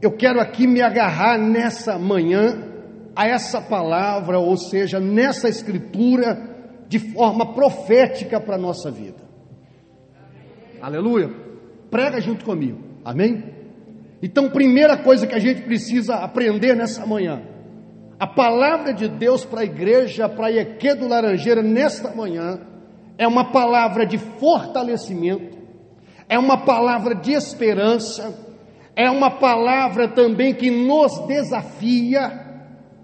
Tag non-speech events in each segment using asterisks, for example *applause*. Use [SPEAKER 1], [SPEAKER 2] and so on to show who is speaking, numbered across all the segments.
[SPEAKER 1] eu quero aqui me agarrar nessa manhã a essa palavra, ou seja, nessa escritura, de forma profética para a nossa vida. Aleluia. Prega junto comigo. Amém? Então, primeira coisa que a gente precisa aprender nessa manhã, a palavra de Deus para a igreja, para a Eque do Laranjeira, nesta manhã, é uma palavra de fortalecimento, é uma palavra de esperança, é uma palavra também que nos desafia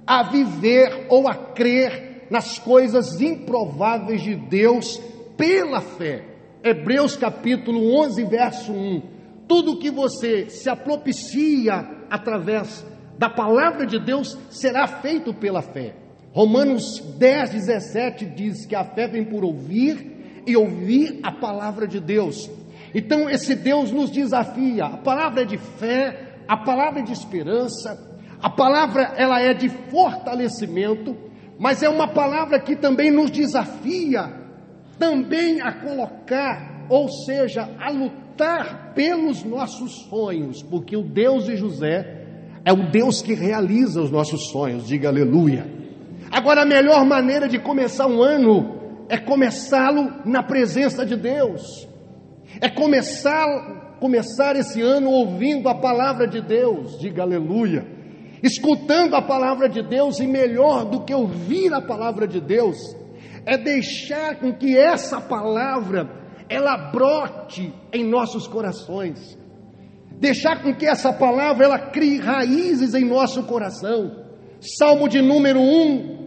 [SPEAKER 1] a viver ou a crer nas coisas improváveis de Deus pela fé. Hebreus capítulo 11, verso 1. Tudo que você se apropicia através da palavra de Deus será feito pela fé. Romanos 10, 17 diz que a fé vem por ouvir e ouvir a palavra de Deus. Então esse Deus nos desafia. A palavra é de fé, a palavra é de esperança, a palavra ela é de fortalecimento, mas é uma palavra que também nos desafia também a colocar, ou seja, a lutar pelos nossos sonhos, porque o Deus de José é o Deus que realiza os nossos sonhos. Diga aleluia. Agora, a melhor maneira de começar um ano é começá-lo na presença de Deus, é começar, começar esse ano ouvindo a palavra de Deus, diga aleluia, escutando a palavra de Deus, e melhor do que ouvir a palavra de Deus, é deixar com que essa palavra ela brote em nossos corações, deixar com que essa palavra ela crie raízes em nosso coração. Salmo de número 1,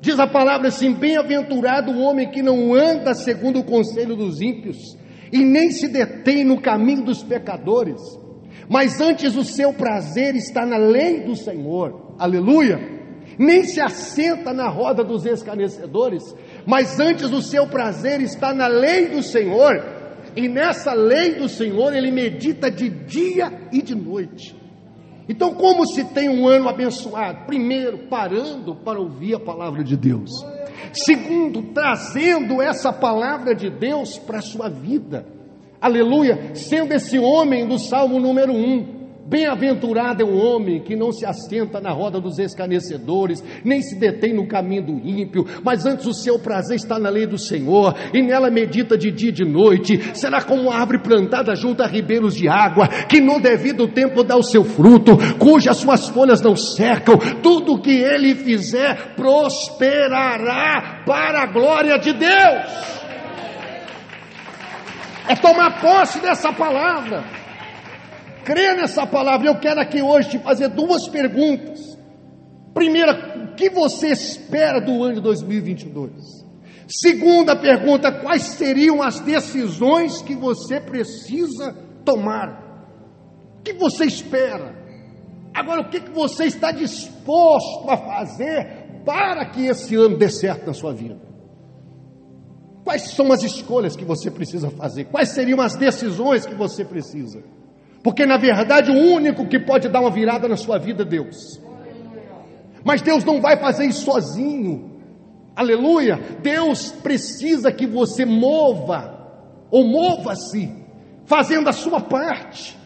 [SPEAKER 1] Diz a palavra assim: bem-aventurado o homem que não anda segundo o conselho dos ímpios, e nem se detém no caminho dos pecadores, mas antes o seu prazer está na lei do Senhor, aleluia. Nem se assenta na roda dos escarnecedores, mas antes o seu prazer está na lei do Senhor, e nessa lei do Senhor ele medita de dia e de noite. Então, como se tem um ano abençoado? Primeiro, parando para ouvir a palavra de Deus. Segundo, trazendo essa palavra de Deus para a sua vida. Aleluia. Sendo esse homem do Salmo número 1, Bem-aventurado é o homem que não se assenta na roda dos escarnecedores, nem se detém no caminho do ímpio, mas antes o seu prazer está na lei do Senhor, e nela medita de dia e de noite. Será como árvore plantada junto a ribeiros de água, que no devido tempo dá o seu fruto, cujas suas folhas não secam, tudo que ele fizer prosperará para a glória de Deus. É tomar posse dessa palavra crê nessa palavra. Eu quero aqui hoje te fazer duas perguntas. Primeira, o que você espera do ano de 2022? Segunda pergunta, quais seriam as decisões que você precisa tomar? O que você espera? Agora, o que você está disposto a fazer para que esse ano dê certo na sua vida? Quais são as escolhas que você precisa fazer? Quais seriam as decisões que você precisa? Porque na verdade o único que pode dar uma virada na sua vida é Deus. Mas Deus não vai fazer isso sozinho. Aleluia! Deus precisa que você mova, ou mova-se, fazendo a sua parte.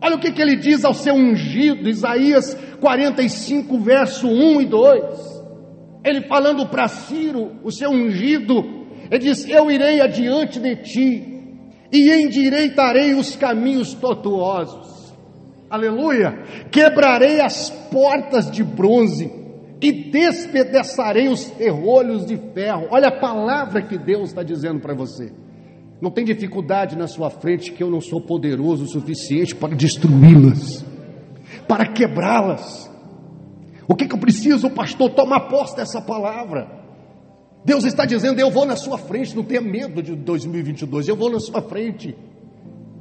[SPEAKER 1] Olha o que, que ele diz ao seu ungido, Isaías 45, verso 1 e 2. Ele falando para Ciro, o seu ungido, ele diz: Eu irei adiante de ti, e endireitarei os caminhos tortuosos. Aleluia! Quebrarei as portas de bronze e despedaçarei os ferrolhos de ferro. Olha a palavra que Deus está dizendo para você. Não tem dificuldade na sua frente que eu não sou poderoso o suficiente para destruí-las, para quebrá-las. O que, que eu preciso, pastor? Tomar posse dessa palavra. Deus está dizendo: Eu vou na sua frente, não tenha medo de 2022, eu vou na sua frente.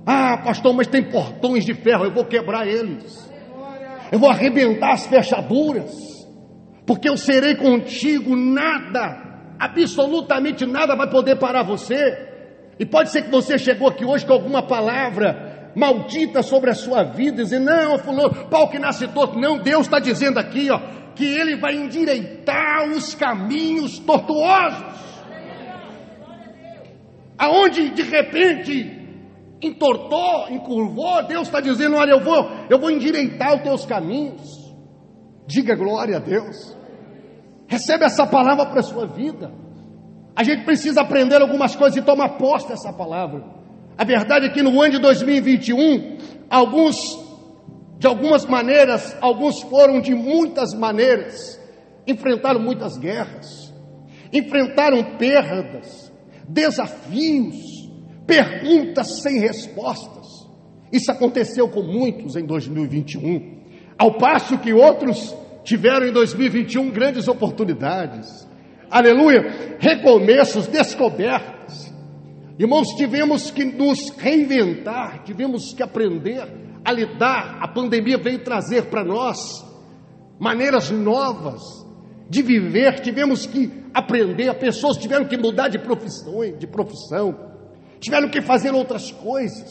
[SPEAKER 1] Ah, pastor, mas tem portões de ferro, eu vou quebrar eles, eu vou arrebentar as fechaduras, porque eu serei contigo, nada, absolutamente nada vai poder parar você. E pode ser que você chegou aqui hoje com alguma palavra maldita sobre a sua vida, dizendo: Não, fulano, pau que nasce torto. Não, Deus está dizendo aqui, ó, que Ele vai endireitar os caminhos tortuosos. Aonde de repente entortou, encurvou, Deus está dizendo: olha, eu vou, eu vou endireitar os teus caminhos. Diga glória a Deus. Recebe essa palavra para a sua vida. A gente precisa aprender algumas coisas e tomar posse dessa palavra. A verdade é que no ano de 2021, alguns, de algumas maneiras, alguns foram de muitas maneiras, enfrentaram muitas guerras, enfrentaram perdas, desafios, perguntas sem respostas. Isso aconteceu com muitos em 2021, ao passo que outros tiveram em 2021 grandes oportunidades. Aleluia! Recomeços, descobertas. Irmãos, tivemos que nos reinventar, tivemos que aprender a lidar. A pandemia veio trazer para nós maneiras novas de viver, tivemos que aprender, pessoas tiveram que mudar de profissão, de profissão, tiveram que fazer outras coisas,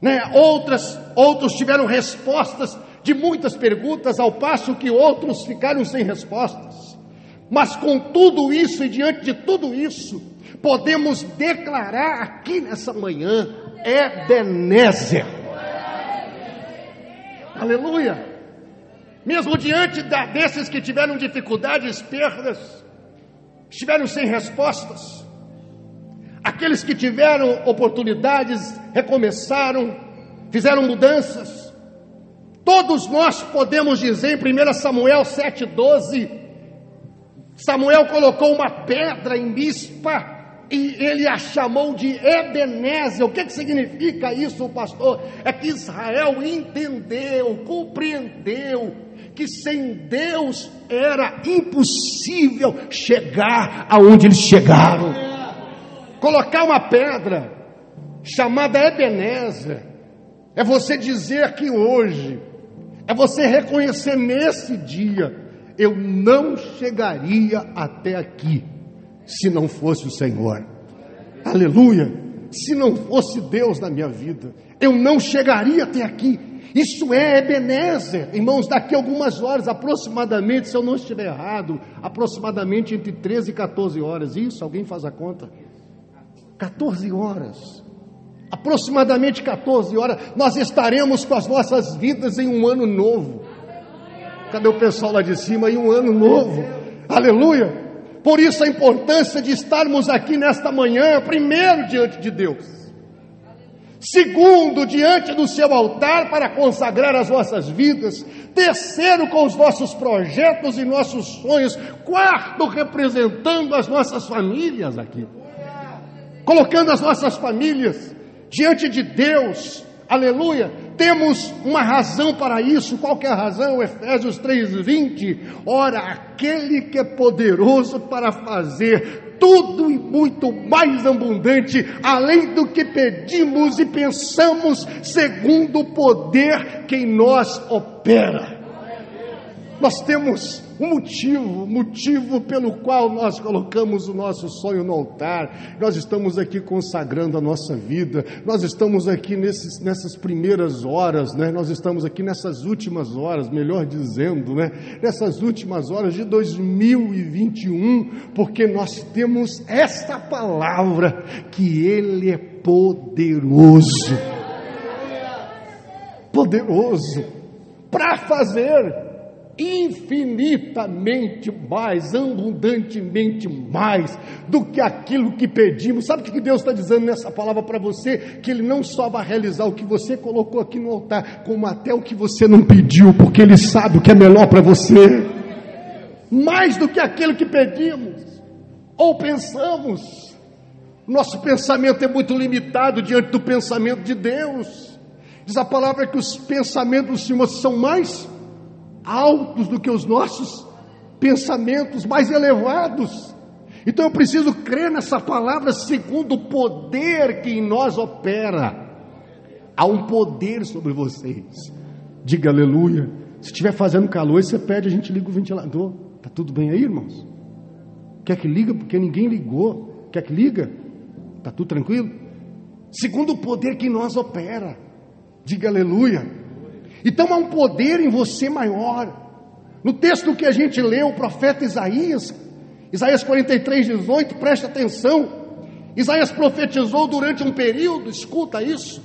[SPEAKER 1] né? Outras, outros tiveram respostas de muitas perguntas, ao passo que outros ficaram sem respostas. Mas com tudo isso e diante de tudo isso, podemos declarar aqui nessa manhã: Ebenezer. Aleluia. Mesmo diante da, desses que tiveram dificuldades, perdas, estiveram sem respostas, aqueles que tiveram oportunidades, recomeçaram, fizeram mudanças, todos nós podemos dizer em 1 Samuel 7,12: Samuel colocou uma pedra em Mispa e ele a chamou de Ebenezer. O que, que significa isso, pastor? É que Israel entendeu, compreendeu que sem Deus era impossível chegar aonde eles chegaram. Colocar uma pedra chamada Ebenezer é você dizer que hoje, é você reconhecer nesse dia, eu não chegaria até aqui se não fosse o Senhor. Aleluia! Se não fosse Deus na minha vida, eu não chegaria até aqui. Isso é Ebenezer, irmãos, daqui a algumas horas, aproximadamente, se eu não estiver errado, aproximadamente entre 13 e 14 horas. Isso, alguém faz a conta? 14 horas. Aproximadamente 14 horas, nós estaremos com as nossas vidas em um ano novo. Cadê o pessoal lá de cima? Em um ano novo. Aleluia. Por isso a importância de estarmos aqui nesta manhã, primeiro diante de Deus. Segundo, diante do seu altar para consagrar as nossas vidas. Terceiro, com os nossos projetos e nossos sonhos. Quarto, representando as nossas famílias aqui. Colocando as nossas famílias diante de Deus. Aleluia. Temos uma razão para isso. Qual é a razão? Efésios 3:20. Ora, aquele que é poderoso para fazer tudo e muito mais abundante, além do que pedimos e pensamos, segundo o poder que em nós opera. Nós temos um motivo, motivo pelo qual nós colocamos o nosso sonho no altar. Nós estamos aqui consagrando a nossa vida. Nós estamos aqui nesses, nessas primeiras horas, né? Nós estamos aqui nessas últimas horas, melhor dizendo, né? Nessas últimas horas de 2021, porque nós temos esta palavra que ele é poderoso. Poderoso para fazer infinitamente mais, abundantemente mais do que aquilo que pedimos. Sabe o que Deus está dizendo nessa palavra para você? Que Ele não só vai realizar o que você colocou aqui no altar, como até o que você não pediu, porque Ele sabe o que é melhor para você. Mais do que aquilo que pedimos ou pensamos. Nosso pensamento é muito limitado diante do pensamento de Deus. Diz a palavra que os pensamentos do Senhor são mais altos do que os nossos pensamentos mais elevados. Então eu preciso crer nessa palavra segundo o poder que em nós opera. Há um poder sobre vocês. Diga aleluia. Se estiver fazendo calor, você pede, a gente liga o ventilador. Tá tudo bem aí, irmãos? Quer que liga? Porque ninguém ligou. Quer que liga? Tá tudo tranquilo? Segundo o poder que em nós opera. Diga aleluia. Então há um poder em você maior. No texto que a gente leu, o profeta Isaías, Isaías 43, 18, preste atenção. Isaías profetizou durante um período, escuta isso,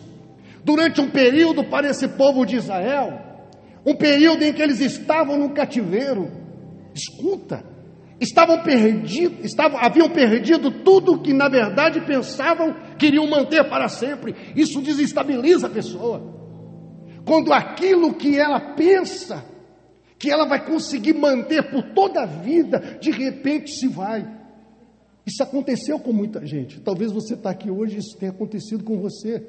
[SPEAKER 1] durante um período para esse povo de Israel, um período em que eles estavam no cativeiro. Escuta, estavam perdidos, estavam, haviam perdido tudo que na verdade pensavam queriam manter para sempre. Isso desestabiliza a pessoa. Quando aquilo que ela pensa que ela vai conseguir manter por toda a vida, de repente se vai. Isso aconteceu com muita gente. Talvez você está aqui hoje e isso tenha acontecido com você.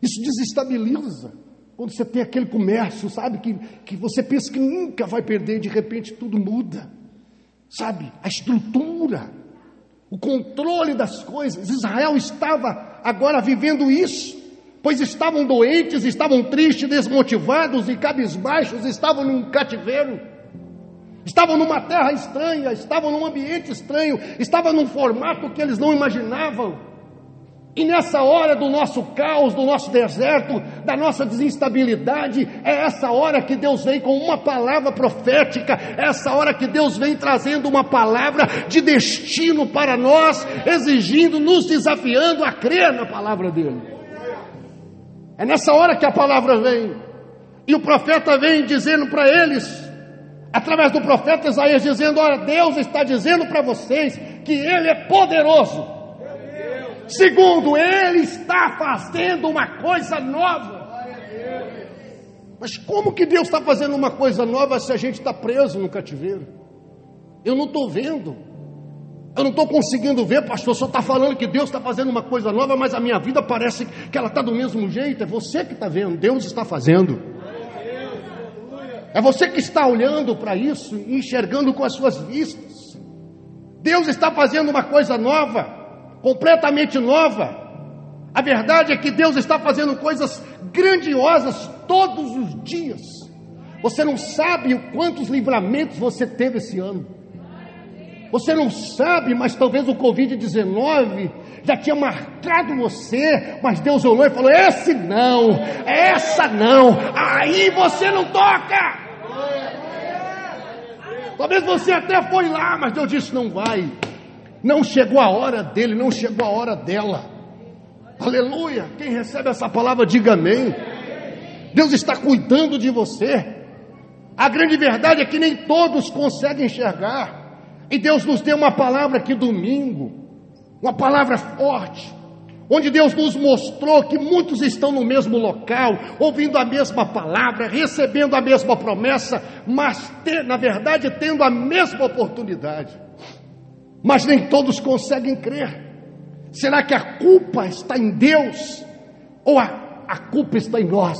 [SPEAKER 1] Isso desestabiliza. Quando você tem aquele comércio, sabe, que, que você pensa que nunca vai perder, de repente tudo muda. Sabe, a estrutura, o controle das coisas. Israel estava agora vivendo isso, pois estavam doentes, estavam tristes, desmotivados e cabisbaixos, estavam num cativeiro. Estavam numa terra estranha, estavam num ambiente estranho, estavam num formato que eles não imaginavam. E nessa hora do nosso caos, do nosso deserto, da nossa desinstabilidade, é essa hora que Deus vem com uma palavra profética, é essa hora que Deus vem trazendo uma palavra de destino para nós, exigindo, nos desafiando a crer na palavra dele. É nessa hora que a palavra vem, e o profeta vem dizendo para eles: através do profeta Isaías, dizendo: Olha, Deus está dizendo para vocês que Ele é poderoso. Segundo, Ele está fazendo uma coisa nova. Mas como que Deus está fazendo uma coisa nova se a gente está preso no cativeiro? Eu não estou vendo. Eu não estou conseguindo ver, pastor. Só está falando que Deus está fazendo uma coisa nova, mas a minha vida parece que ela está do mesmo jeito. É você que está vendo, Deus está fazendo. É você que está olhando para isso e enxergando com as suas vistas. Deus está fazendo uma coisa nova, completamente nova. A verdade é que Deus está fazendo coisas grandiosas todos os dias. Você não sabe o quantos livramentos você teve esse ano. Você não sabe, mas talvez o Covid-19 já tinha marcado você, mas Deus olhou e falou: Esse não, essa não, aí você não toca. Talvez você até foi lá, mas Deus disse: Não vai. Não chegou a hora dele, não chegou a hora dela. Aleluia. Quem recebe essa palavra, diga amém. Deus está cuidando de você. A grande verdade é que nem todos conseguem enxergar. E Deus nos deu uma palavra aqui domingo uma palavra forte, onde Deus nos mostrou que muitos estão no mesmo local, ouvindo a mesma palavra, recebendo a mesma promessa, mas ter, na verdade tendo a mesma oportunidade. Mas nem todos conseguem crer. Será que a culpa está em Deus ou a, a culpa está em nós?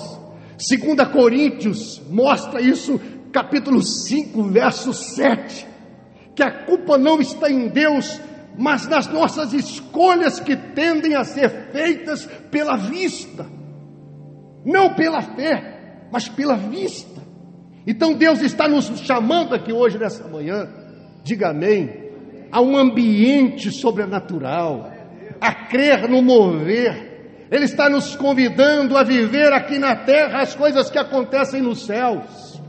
[SPEAKER 1] 2 Coríntios mostra isso, capítulo 5, verso 7, que a culpa não está em Deus, mas nas nossas escolhas que tendem a ser feitas pela vista, não pela fé, mas pela vista. Então Deus está nos chamando aqui hoje, nessa manhã, diga amém, a um ambiente sobrenatural, a crer no mover. Ele está nos convidando a viver aqui na terra as coisas que acontecem nos céus.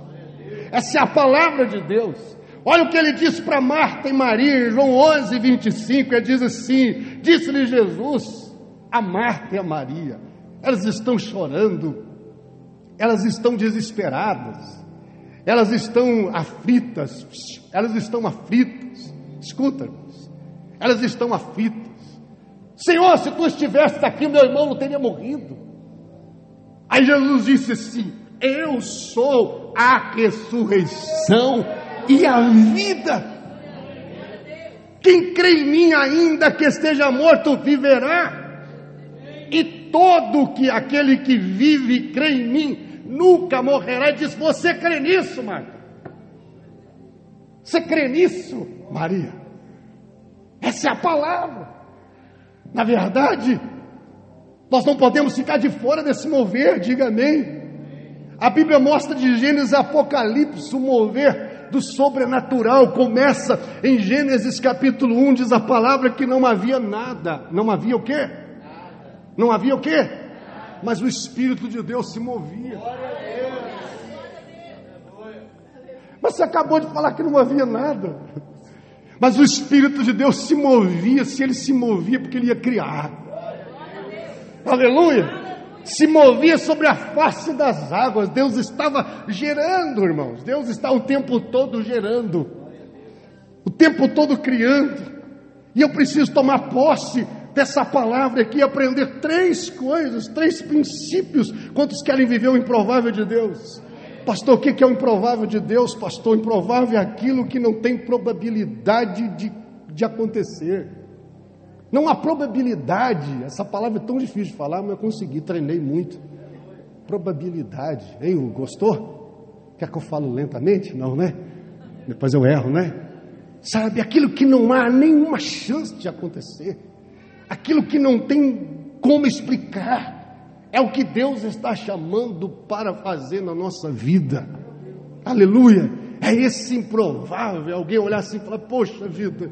[SPEAKER 1] Essa é a palavra de Deus. Olha o que ele disse para Marta e Maria, em João 11, 25, ele diz assim: Disse-lhe Jesus a Marta e a Maria, elas estão chorando, elas estão desesperadas, elas estão aflitas, elas estão aflitas, escuta, elas estão aflitas. Senhor, se tu estivesse aqui, meu irmão não teria morrido. Aí Jesus disse assim: Eu sou a ressurreição e a vida. Quem crê em mim, ainda que esteja morto, viverá. E todo que aquele que vive e crê em mim nunca morrerá. E diz: Você crê nisso, Marta? Você crê nisso, Maria? Essa é a palavra. Na verdade, nós não podemos ficar de fora desse mover, diga amém. A Bíblia mostra de Gênesis Apocalipse o mover do sobrenatural. Começa em Gênesis capítulo 1, diz a palavra que não havia nada. Não havia o quê? Não havia o quê? Mas o Espírito de Deus se movia. Mas você acabou de falar que não havia nada. Mas o Espírito de Deus se movia, se ele se movia, porque ele ia criar. Aleluia! Se movia sobre a face das águas. Deus estava gerando, irmãos. Deus está o tempo todo gerando, o tempo todo criando. E eu preciso tomar posse dessa palavra aqui, aprender três coisas, três princípios. Quantos querem viver o improvável de Deus? Pastor, o que é o improvável de Deus? Pastor, improvável é aquilo que não tem probabilidade de, de acontecer. Não há probabilidade, essa palavra é tão difícil de falar, mas eu consegui, treinei muito. Probabilidade, hein, gostou? Quer que eu falo lentamente? Não, né? Depois eu erro, né? Sabe, aquilo que não há nenhuma chance de acontecer, aquilo que não tem como explicar, é o que Deus está chamando para fazer na nossa vida. Aleluia! É esse improvável. Alguém olhar assim e falar: Poxa vida,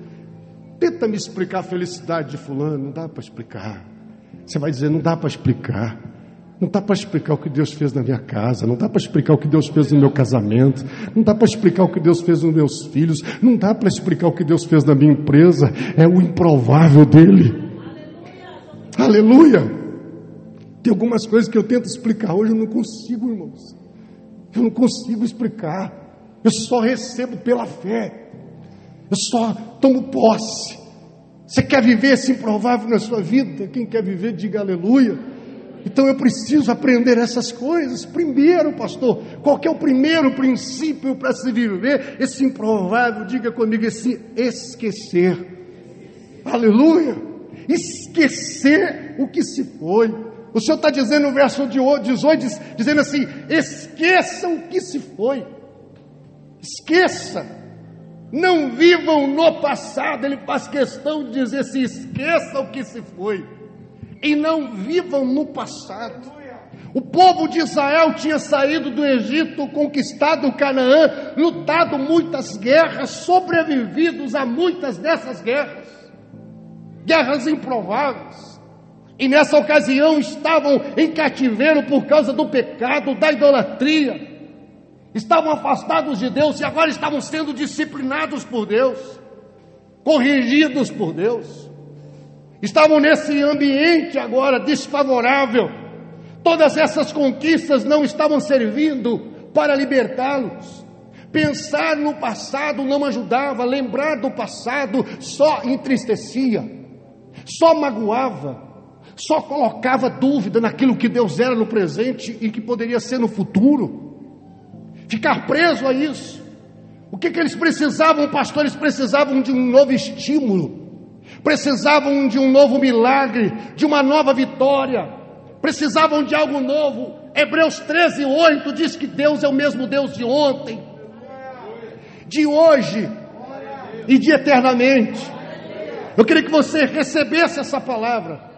[SPEAKER 1] tenta me explicar a felicidade de Fulano. Não dá para explicar. Você vai dizer: Não dá para explicar. Não dá para explicar o que Deus fez na minha casa, não dá para explicar o que Deus fez no meu casamento, não dá para explicar o que Deus fez nos meus filhos, não dá para explicar o que Deus fez na minha empresa, é o improvável dele. Aleluia! Aleluia. Tem algumas coisas que eu tento explicar hoje, eu não consigo, irmãos. Eu não consigo explicar. Eu só recebo pela fé. Eu só tomo posse. Você quer viver esse improvável na sua vida? Quem quer viver, diga aleluia. Então eu preciso aprender essas coisas. Primeiro, pastor, qual é o primeiro princípio para se viver esse improvável? Diga comigo, esse esquecer. Aleluia! Esquecer o que se foi. O Senhor está dizendo no verso 18, dizendo assim: esqueçam o que se foi, esqueça, não vivam no passado. Ele faz questão de dizer assim: esqueçam o que se foi, e não vivam no passado. O povo de Israel tinha saído do Egito, conquistado Canaã, lutado muitas guerras, sobrevividos a muitas dessas guerras, guerras improváveis. E nessa ocasião estavam em cativeiro por causa do pecado, da idolatria. Estavam afastados de Deus e agora estavam sendo disciplinados por Deus, corrigidos por Deus. Estavam nesse ambiente agora desfavorável. Todas essas conquistas não estavam servindo para libertá-los. Pensar no passado não ajudava, lembrar do passado só entristecia, só magoava só colocava dúvida naquilo que Deus era no presente e que poderia ser no futuro. Ficar preso a isso. O que, que eles precisavam, pastores? Precisavam de um novo estímulo, precisavam de um novo milagre, de uma nova vitória, precisavam de algo novo. Hebreus 13, 8 diz que Deus é o mesmo Deus de ontem, de hoje e de eternamente. Eu queria que você recebesse essa palavra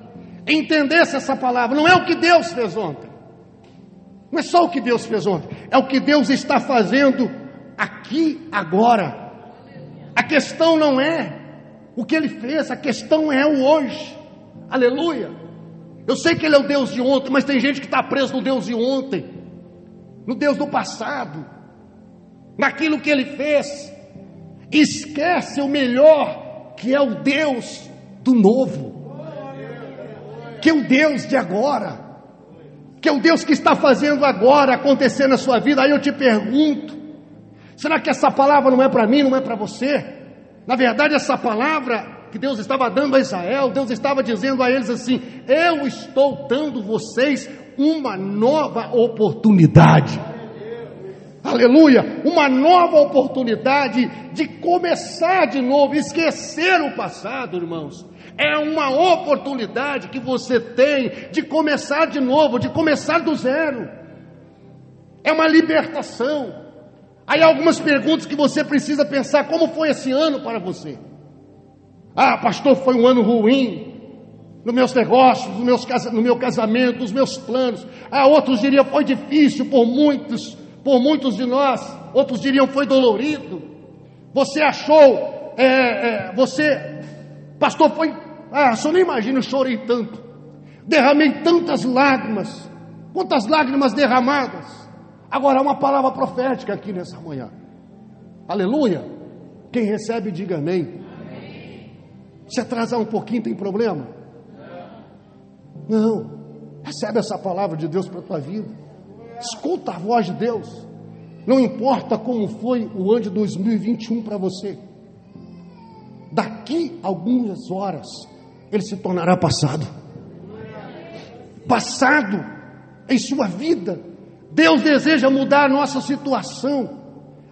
[SPEAKER 1] entendesse essa palavra. Não é o que Deus fez ontem. Não é só o que Deus fez ontem, é o que Deus está fazendo aqui agora. A questão não é o que ele fez, a questão é o hoje. Aleluia. Eu sei que ele é o Deus de ontem, mas tem gente que está preso no Deus de ontem, no Deus do passado, naquilo que ele fez. Esquece o melhor, que é o Deus do novo que é o Deus de agora, que é o Deus que está fazendo agora acontecer na sua vida. Aí eu te pergunto: será que essa palavra não é para mim, não é para você? Na verdade, essa palavra que Deus estava dando a Israel, Deus estava dizendo a eles assim: Eu estou dando vocês uma nova oportunidade. Aleluia! Uma nova oportunidade de começar de novo, esquecer o passado, irmãos. É uma oportunidade que você tem de começar de novo, de começar do zero. É uma libertação. Aí algumas perguntas que você precisa pensar: como foi esse ano para você? Ah, pastor, foi um ano ruim nos meus negócios, no, meus, no meu casamento, nos meus planos. Ah, outros diriam foi difícil por muitos, por muitos de nós. Outros diriam foi dolorido. Você achou, é, é, você Pastor, foi. Ah, só nem imagina, eu chorei tanto. Derramei tantas lágrimas. Quantas lágrimas derramadas. Agora, uma palavra profética aqui nessa manhã. Aleluia. Quem recebe, diga amém. Se atrasar um pouquinho, tem problema? Não. Recebe essa palavra de Deus para a tua vida. Escuta a voz de Deus. Não importa como foi o ano de 2021 para você. Daqui algumas horas, ele se tornará passado. Passado em sua vida. Deus deseja mudar a nossa situação.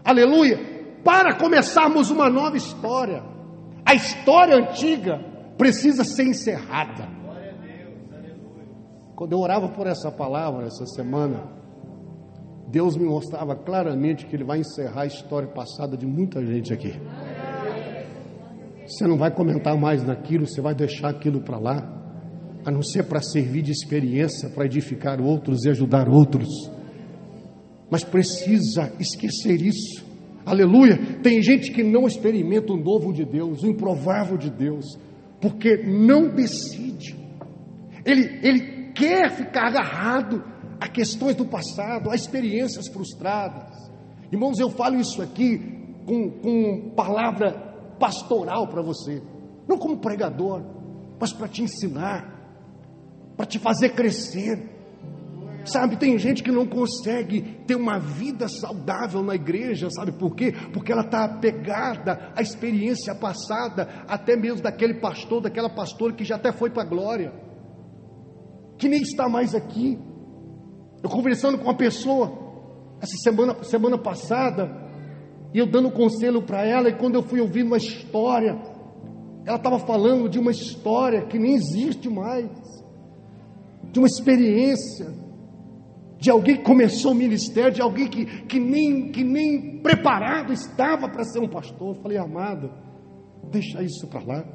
[SPEAKER 1] Aleluia. Para começarmos uma nova história. A história antiga precisa ser encerrada. Quando eu orava por essa palavra essa semana, Deus me mostrava claramente que Ele vai encerrar a história passada de muita gente aqui. Você não vai comentar mais naquilo, você vai deixar aquilo para lá, a não ser para servir de experiência, para edificar outros e ajudar outros. Mas precisa esquecer isso. Aleluia. Tem gente que não experimenta o novo de Deus, o improvável de Deus, porque não decide. Ele, ele quer ficar agarrado a questões do passado, a experiências frustradas. Irmãos, eu falo isso aqui com, com palavra pastoral para você, não como pregador, mas para te ensinar, para te fazer crescer. Sabe, tem gente que não consegue ter uma vida saudável na igreja, sabe por quê? Porque ela está apegada à experiência passada, até mesmo daquele pastor, daquela pastora que já até foi para a glória que nem está mais aqui. Eu conversando com uma pessoa, essa semana, semana passada, e eu dando conselho para ela, e quando eu fui ouvir uma história, ela estava falando de uma história que nem existe mais, de uma experiência, de alguém que começou o ministério, de alguém que, que, nem, que nem preparado estava para ser um pastor. Eu falei, amada, deixa isso para lá.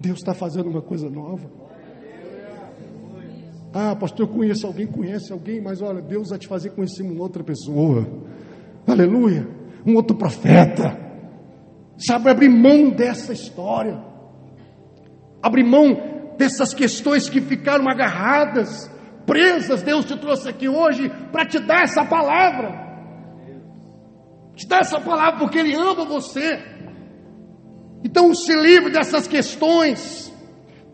[SPEAKER 1] Deus está fazendo uma coisa nova. Ah, pastor, eu conheço alguém, conhece alguém, mas olha, Deus vai te fazer conhecer uma outra pessoa. Aleluia. Um outro profeta. Sabe, abrir mão dessa história. Abrir mão dessas questões que ficaram agarradas, presas. Deus te trouxe aqui hoje para te dar essa palavra. Te dar essa palavra porque Ele ama você. Então se livre dessas questões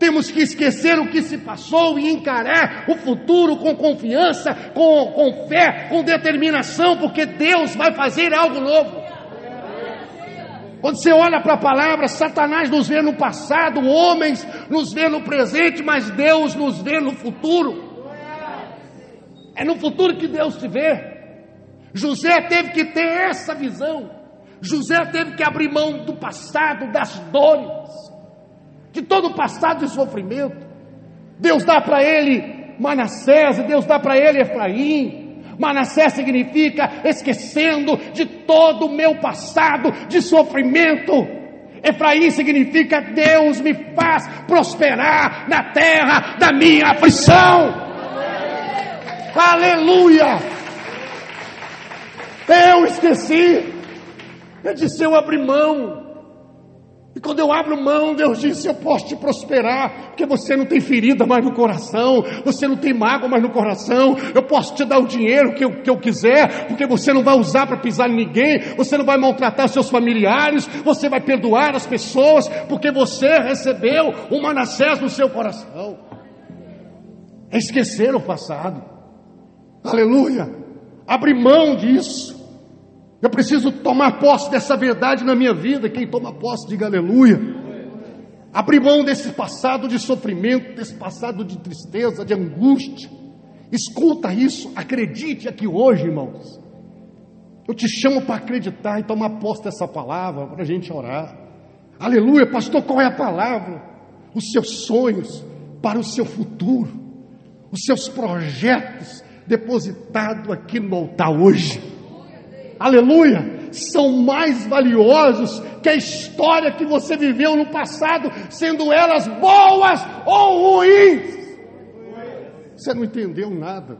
[SPEAKER 1] temos que esquecer o que se passou e encarar o futuro com confiança, com, com fé, com determinação, porque Deus vai fazer algo novo. Quando você olha para a palavra, Satanás nos vê no passado, homens nos vê no presente, mas Deus nos vê no futuro. É no futuro que Deus te vê. José teve que ter essa visão. José teve que abrir mão do passado, das dores de todo o passado de sofrimento. Deus dá para ele Manassés, Deus dá para ele Efraim. Manassés significa esquecendo de todo o meu passado de sofrimento. Efraim significa Deus me faz prosperar na terra da minha aflição. Aleluia! Eu esqueci. Eu disse: eu abri mão quando eu abro mão, Deus disse: Eu posso te prosperar, porque você não tem ferida mais no coração, você não tem mágoa mais no coração. Eu posso te dar o dinheiro que eu, que eu quiser, porque você não vai usar para pisar em ninguém, você não vai maltratar seus familiares, você vai perdoar as pessoas, porque você recebeu o Manassés no seu coração. É esquecer o passado, aleluia, abre mão disso. Eu preciso tomar posse dessa verdade na minha vida. Quem toma posse, diga aleluia. Abrir mão desse passado de sofrimento, desse passado de tristeza, de angústia. Escuta isso, acredite aqui hoje, irmãos. Eu te chamo para acreditar e tomar posse dessa palavra para a gente orar. Aleluia, pastor, qual é a palavra? Os seus sonhos para o seu futuro, os seus projetos depositados aqui no altar hoje aleluia, são mais valiosos que a história que você viveu no passado, sendo elas boas ou ruins. Você não entendeu nada.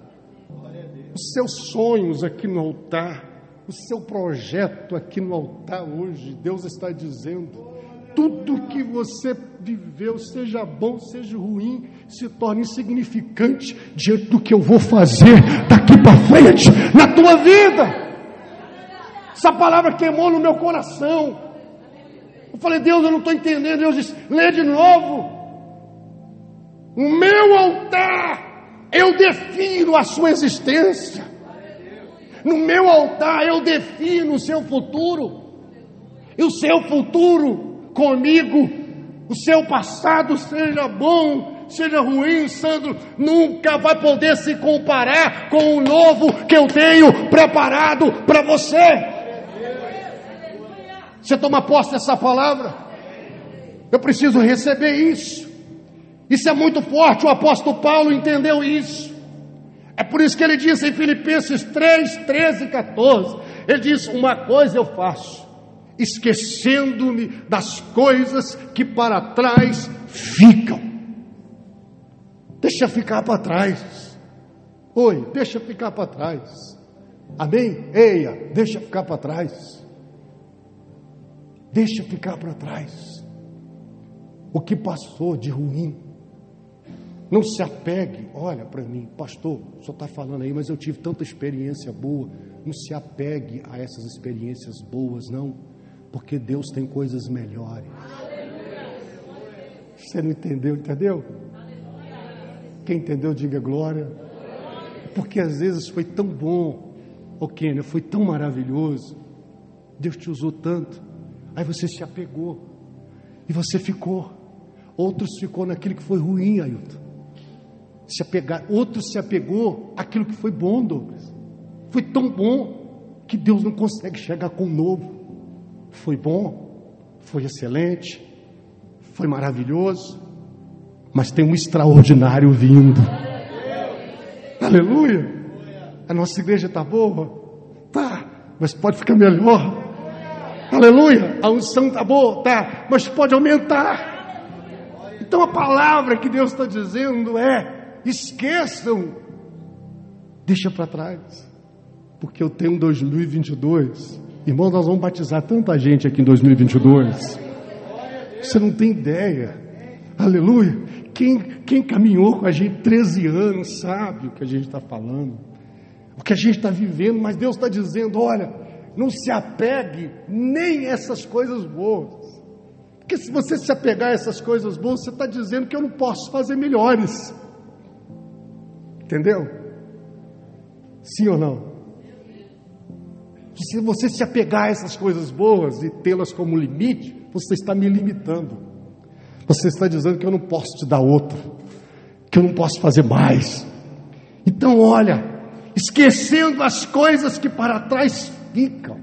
[SPEAKER 1] Os seus sonhos aqui no altar, o seu projeto aqui no altar hoje, Deus está dizendo: tudo que você viveu, seja bom, seja ruim, se torna insignificante diante do que eu vou fazer daqui para frente na tua vida. Essa palavra queimou no meu coração. Eu falei, Deus, eu não estou entendendo. Deus disse, lê de novo. O meu altar, eu defino a sua existência. No meu altar, eu defino o seu futuro. E o seu futuro comigo, o seu passado, seja bom, seja ruim, Sandro, nunca vai poder se comparar com o novo que eu tenho preparado para você. Você toma posse dessa palavra? Eu preciso receber isso. Isso é muito forte, o apóstolo Paulo entendeu isso. É por isso que ele diz em Filipenses 3, 13 e 14: ele diz: Uma coisa eu faço, esquecendo-me das coisas que para trás ficam. Deixa ficar para trás. Oi, deixa ficar para trás. Amém? Eia, deixa ficar para trás. Deixa ficar para trás. O que passou de ruim. Não se apegue, olha para mim, pastor, só está falando aí, mas eu tive tanta experiência boa. Não se apegue a essas experiências boas, não, porque Deus tem coisas melhores. Você não entendeu, entendeu? Quem entendeu, diga glória. Porque às vezes foi tão bom, ô Kênia, foi tão maravilhoso. Deus te usou tanto. Aí você se apegou. E você ficou. Outros ficou naquilo que foi ruim, Ailton. Se apegar, outros se apegou àquilo que foi bom, Douglas. Foi tão bom que Deus não consegue chegar com o novo. Foi bom, foi excelente, foi maravilhoso, mas tem um extraordinário vindo. Aleluia! A nossa igreja está boa? Tá, mas pode ficar melhor. Aleluia! A unção está boa? Tá, mas pode aumentar. Então a palavra que Deus está dizendo é: esqueçam, deixa para trás, porque eu tenho 2022. Irmão, nós vamos batizar tanta gente aqui em 2022. Você não tem ideia. Aleluia. Quem, quem caminhou com a gente 13 anos sabe o que a gente está falando, o que a gente está vivendo, mas Deus está dizendo: olha, não se apegue nem essas coisas boas. Porque se você se apegar a essas coisas boas, você está dizendo que eu não posso fazer melhores. Entendeu? Sim ou não? Se você se apegar a essas coisas boas e tê-las como limite, você está me limitando. Você está dizendo que eu não posso te dar outra, que eu não posso fazer mais. Então, olha, esquecendo as coisas que para trás ficam,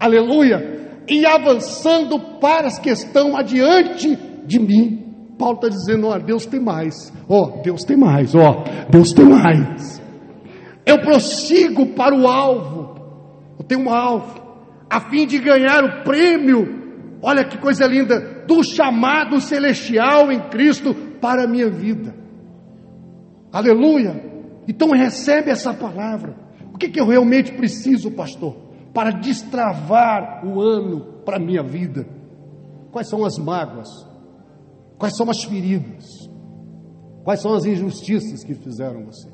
[SPEAKER 1] aleluia, e avançando para as que estão adiante de mim. Paulo está dizendo: ó, Deus tem mais, ó, Deus tem mais, ó, Deus tem mais. Eu prossigo para o alvo, eu tenho um alvo, a fim de ganhar o prêmio, olha que coisa linda, do chamado celestial em Cristo para a minha vida. Aleluia. Então recebe essa palavra. O que, que eu realmente preciso, pastor, para destravar o ano para a minha vida? Quais são as mágoas? Quais são as feridas? Quais são as injustiças que fizeram você?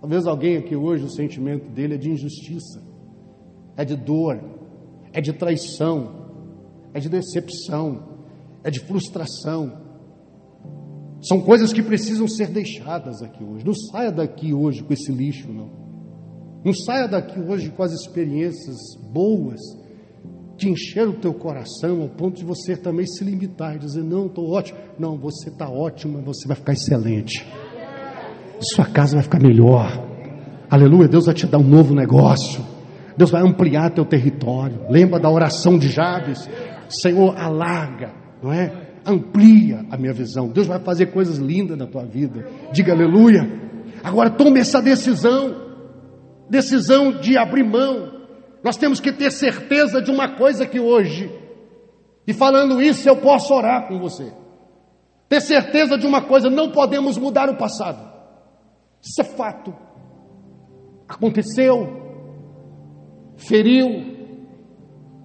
[SPEAKER 1] Talvez alguém aqui hoje o sentimento dele é de injustiça, é de dor, é de traição, é de decepção, é de frustração. São coisas que precisam ser deixadas aqui hoje. Não saia daqui hoje com esse lixo, não. Não saia daqui hoje com as experiências boas que encheram o teu coração ao ponto de você também se limitar e dizer: Não, estou ótimo. Não, você está ótimo, você vai ficar excelente. Sua casa vai ficar melhor. Aleluia, Deus vai te dar um novo negócio. Deus vai ampliar teu território. Lembra da oração de Jabes? Senhor, alarga, não é? Amplia a minha visão. Deus vai fazer coisas lindas na tua vida. Diga aleluia. Agora tome essa decisão. Decisão de abrir mão. Nós temos que ter certeza de uma coisa que hoje, e falando isso, eu posso orar com você. Ter certeza de uma coisa, não podemos mudar o passado. Isso é fato. Aconteceu, feriu,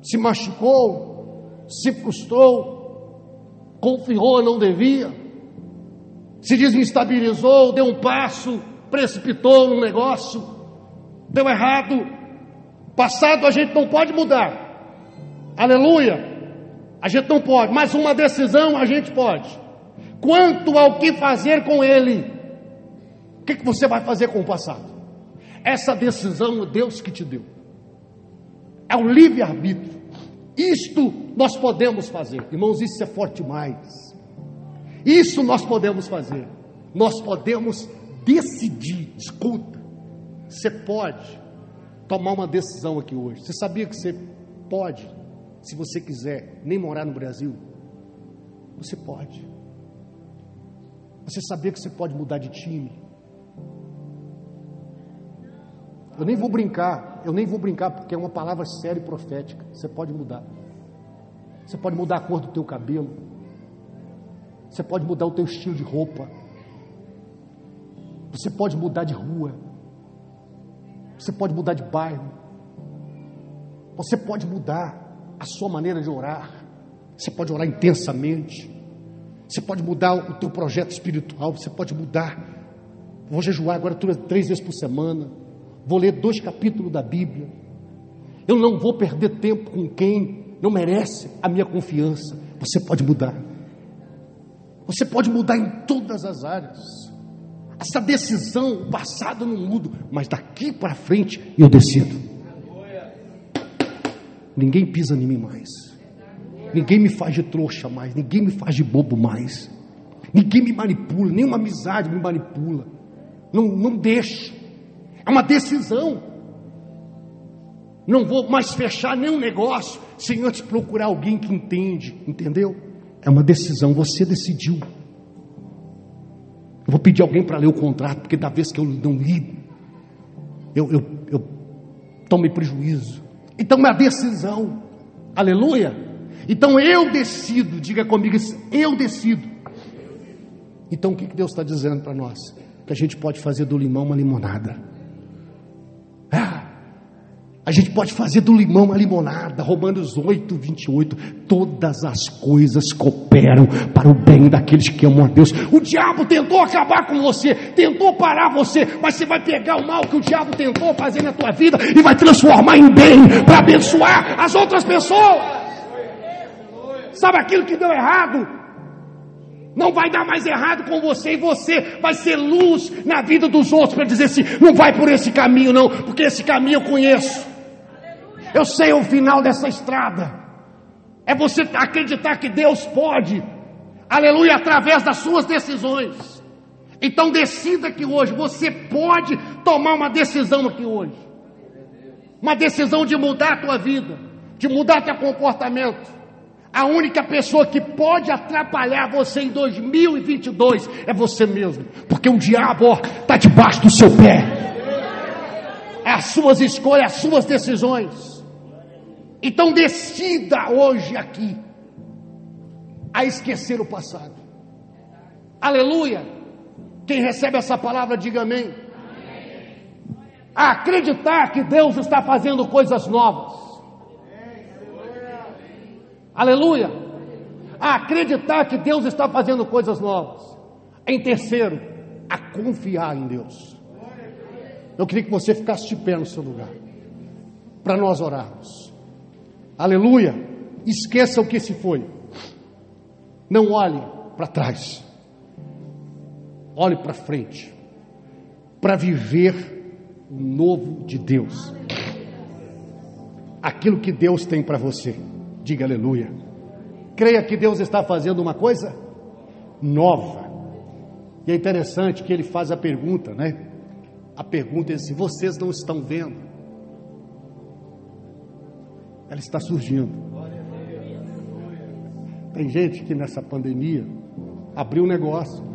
[SPEAKER 1] se machucou, se frustrou, confiou não devia, se desestabilizou, deu um passo, precipitou no negócio, deu errado. Passado a gente não pode mudar. Aleluia. A gente não pode, mas uma decisão a gente pode. Quanto ao que fazer com ele, o que, que você vai fazer com o passado? Essa decisão é Deus que te deu. É o livre-arbítrio. Isto nós podemos fazer. Irmãos, isso é forte demais. Isso nós podemos fazer. Nós podemos decidir. Escuta, você pode tomar uma decisão aqui hoje. Você sabia que você pode, se você quiser, nem morar no Brasil? Você pode. Você sabia que você pode mudar de time? Eu nem vou brincar, eu nem vou brincar porque é uma palavra séria e profética. Você pode mudar. Você pode mudar a cor do teu cabelo. Você pode mudar o teu estilo de roupa. Você pode mudar de rua. Você pode mudar de bairro. Você pode mudar a sua maneira de orar. Você pode orar intensamente. Você pode mudar o teu projeto espiritual. Você pode mudar. Vou jejuar agora três vezes por semana vou ler dois capítulos da Bíblia. Eu não vou perder tempo com quem não merece a minha confiança. Você pode mudar. Você pode mudar em todas as áreas. Essa decisão, o passado não mudo, mas daqui para frente eu decido. Ninguém pisa em mim mais. Ninguém me faz de trouxa mais. Ninguém me faz de bobo mais. Ninguém me manipula. Nenhuma amizade me manipula. Não, não deixa. É uma decisão. Não vou mais fechar nenhum negócio sem antes procurar alguém que entende, entendeu? É uma decisão, você decidiu. Eu vou pedir alguém para ler o contrato, porque da vez que eu não li, eu, eu, eu tomei prejuízo. Então é uma decisão, aleluia. Então eu decido, diga comigo, eu decido. Então o que Deus está dizendo para nós? Que a gente pode fazer do limão uma limonada. A gente pode fazer do limão uma limonada. Romanos 8, 28. Todas as coisas cooperam para o bem daqueles que amam a Deus. O diabo tentou acabar com você, tentou parar você, mas você vai pegar o mal que o diabo tentou fazer na tua vida e vai transformar em bem para abençoar as outras pessoas. Sabe aquilo que deu errado? Não vai dar mais errado com você e você vai ser luz na vida dos outros para dizer assim: não vai por esse caminho, não, porque esse caminho eu conheço. Eu sei o final dessa estrada. É você acreditar que Deus pode, aleluia, através das suas decisões. Então decida que hoje você pode tomar uma decisão aqui hoje. Uma decisão de mudar a tua vida, de mudar teu comportamento. A única pessoa que pode atrapalhar você em 2022 é você mesmo, porque o diabo está debaixo do seu pé. É as suas escolhas, as suas decisões. Então decida hoje aqui a esquecer o passado. Aleluia. Quem recebe essa palavra, diga amém. A acreditar que Deus está fazendo coisas novas. Aleluia. A acreditar que Deus está fazendo coisas novas. Em terceiro, a confiar em Deus. Eu queria que você ficasse de pé no seu lugar. Para nós orarmos. Aleluia. Esqueça o que se foi. Não olhe para trás. Olhe para frente. Para viver o novo de Deus. Aquilo que Deus tem para você. Diga aleluia. Creia que Deus está fazendo uma coisa nova. E é interessante que ele faz a pergunta, né? A pergunta é se vocês não estão vendo ela está surgindo. Tem gente que nessa pandemia abriu um negócio,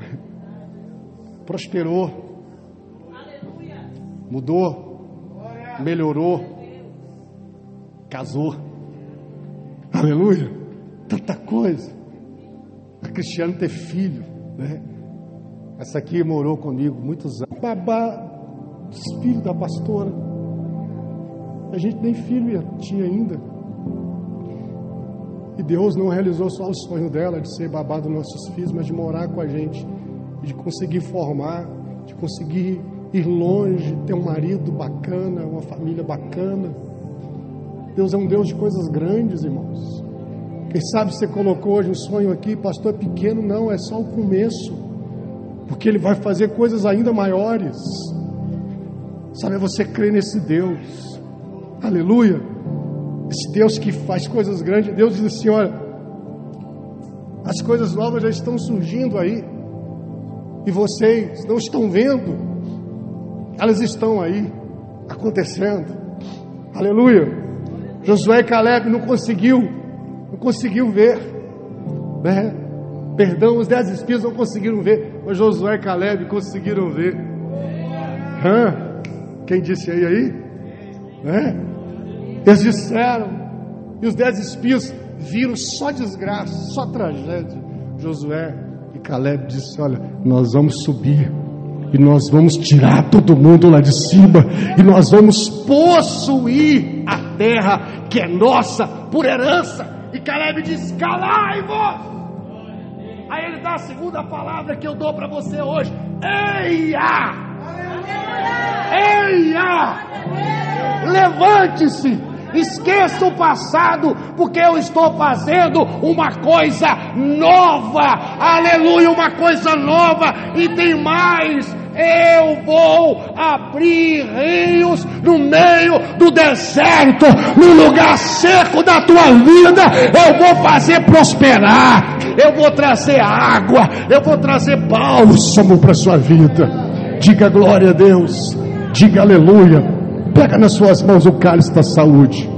[SPEAKER 1] *laughs* prosperou, mudou, melhorou, casou. Aleluia! Tanta coisa. A Cristiano ter filho, né? Essa aqui morou comigo muitos anos. Babá, filho da pastora. A gente nem filho tinha ainda. E Deus não realizou só o sonho dela de ser babá dos nossos filhos, mas de morar com a gente, de conseguir formar, de conseguir ir longe, ter um marido bacana, uma família bacana. Deus é um Deus de coisas grandes, irmãos. Quem sabe você colocou hoje um sonho aqui, pastor, é pequeno, não, é só o começo, porque Ele vai fazer coisas ainda maiores. Sabe, é você crê nesse Deus, aleluia, esse Deus que faz coisas grandes. Deus diz assim: olha, as coisas novas já estão surgindo aí, e vocês não estão vendo, elas estão aí, acontecendo, aleluia. Josué e Caleb não conseguiu, não conseguiu ver, né? Perdão, os dez espias não conseguiram ver, mas Josué e Caleb conseguiram ver. Hã? Quem disse aí aí? Né? Eles disseram, e os dez espias viram só desgraça, só tragédia. Josué e Caleb disse: Olha, nós vamos subir e nós vamos tirar todo mundo lá de cima e nós vamos possuir a terra que é nossa por herança. E Caleb diz: Calai-vos. Aí ele dá a segunda palavra que eu dou para você hoje: Eia! Eia! Levante-se! Esqueça o passado, porque eu estou fazendo uma coisa nova, aleluia, uma coisa nova, e tem mais, eu vou abrir rios no meio do deserto, no lugar seco da tua vida. Eu vou fazer prosperar. Eu vou trazer água. Eu vou trazer bálsamo para sua vida. Diga glória a Deus. Diga aleluia. Pega nas suas mãos o cálice da saúde.